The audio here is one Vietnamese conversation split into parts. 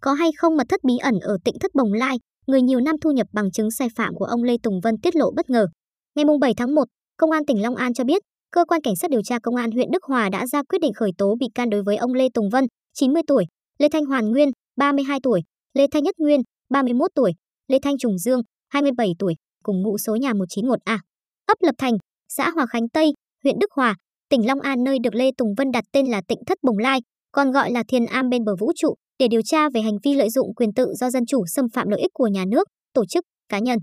có hay không mật thất bí ẩn ở tỉnh thất Bồng Lai, người nhiều năm thu nhập bằng chứng sai phạm của ông Lê Tùng Vân tiết lộ bất ngờ. Ngày 7 tháng 1, Công an tỉnh Long An cho biết, cơ quan cảnh sát điều tra công an huyện Đức Hòa đã ra quyết định khởi tố bị can đối với ông Lê Tùng Vân, 90 tuổi, Lê Thanh Hoàn Nguyên, 32 tuổi, Lê Thanh Nhất Nguyên, 31 tuổi, Lê Thanh Trùng Dương, 27 tuổi, cùng ngụ số nhà 191A, ấp Lập Thành, xã Hòa Khánh Tây, huyện Đức Hòa, tỉnh Long An nơi được Lê Tùng Vân đặt tên là Tịnh Thất Bồng Lai, còn gọi là Thiền Am bên bờ vũ trụ, để điều tra về hành vi lợi dụng quyền tự do dân chủ xâm phạm lợi ích của nhà nước, tổ chức, cá nhân.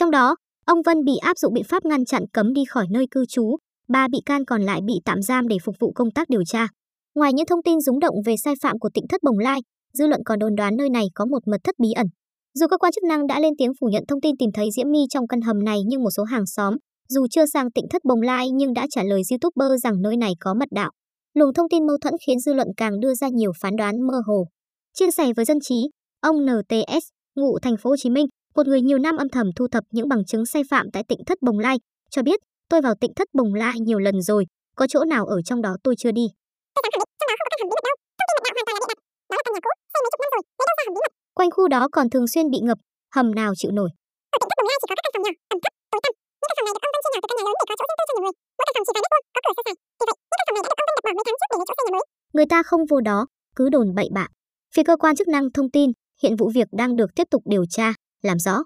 Trong đó, ông Vân bị áp dụng biện pháp ngăn chặn cấm đi khỏi nơi cư trú, ba bị can còn lại bị tạm giam để phục vụ công tác điều tra. Ngoài những thông tin rúng động về sai phạm của Tịnh Thất Bồng Lai, dư luận còn đồn đoán nơi này có một mật thất bí ẩn. Dù cơ quan chức năng đã lên tiếng phủ nhận thông tin tìm thấy Diễm My trong căn hầm này nhưng một số hàng xóm, dù chưa sang Tịnh Thất Bồng Lai nhưng đã trả lời YouTuber rằng nơi này có mật đạo. Luồng thông tin mâu thuẫn khiến dư luận càng đưa ra nhiều phán đoán mơ hồ. Chia sẻ với dân trí, ông NTS, ngụ thành phố Hồ Chí Minh, một người nhiều năm âm thầm thu thập những bằng chứng sai phạm tại Tịnh Thất Bồng Lai, cho biết, tôi vào Tịnh Thất Bồng Lai nhiều lần rồi, có chỗ nào ở trong đó tôi chưa đi. Quanh khu đó còn thường xuyên bị ngập, hầm nào chịu nổi. Ở Tịnh Thất Bồng Lai chỉ có các căn phòng nhỏ, ẩm thấp, tối tăm. Những căn phòng này được ông Vân chia nhỏ từ căn nhà lớn để có chỗ riêng tư cho nhiều người. Mỗi căn phòng chỉ vài mét vuông, có cửa sơ sài. Vì vậy, những căn phòng này đã được ông Vân đặt bỏ mấy tháng trước để lấy chỗ xây nhà mới. Người ta không vô đó, cứ đồn bậy bạ. Phía cơ quan chức năng thông tin, hiện vụ việc đang được tiếp tục điều tra, làm rõ.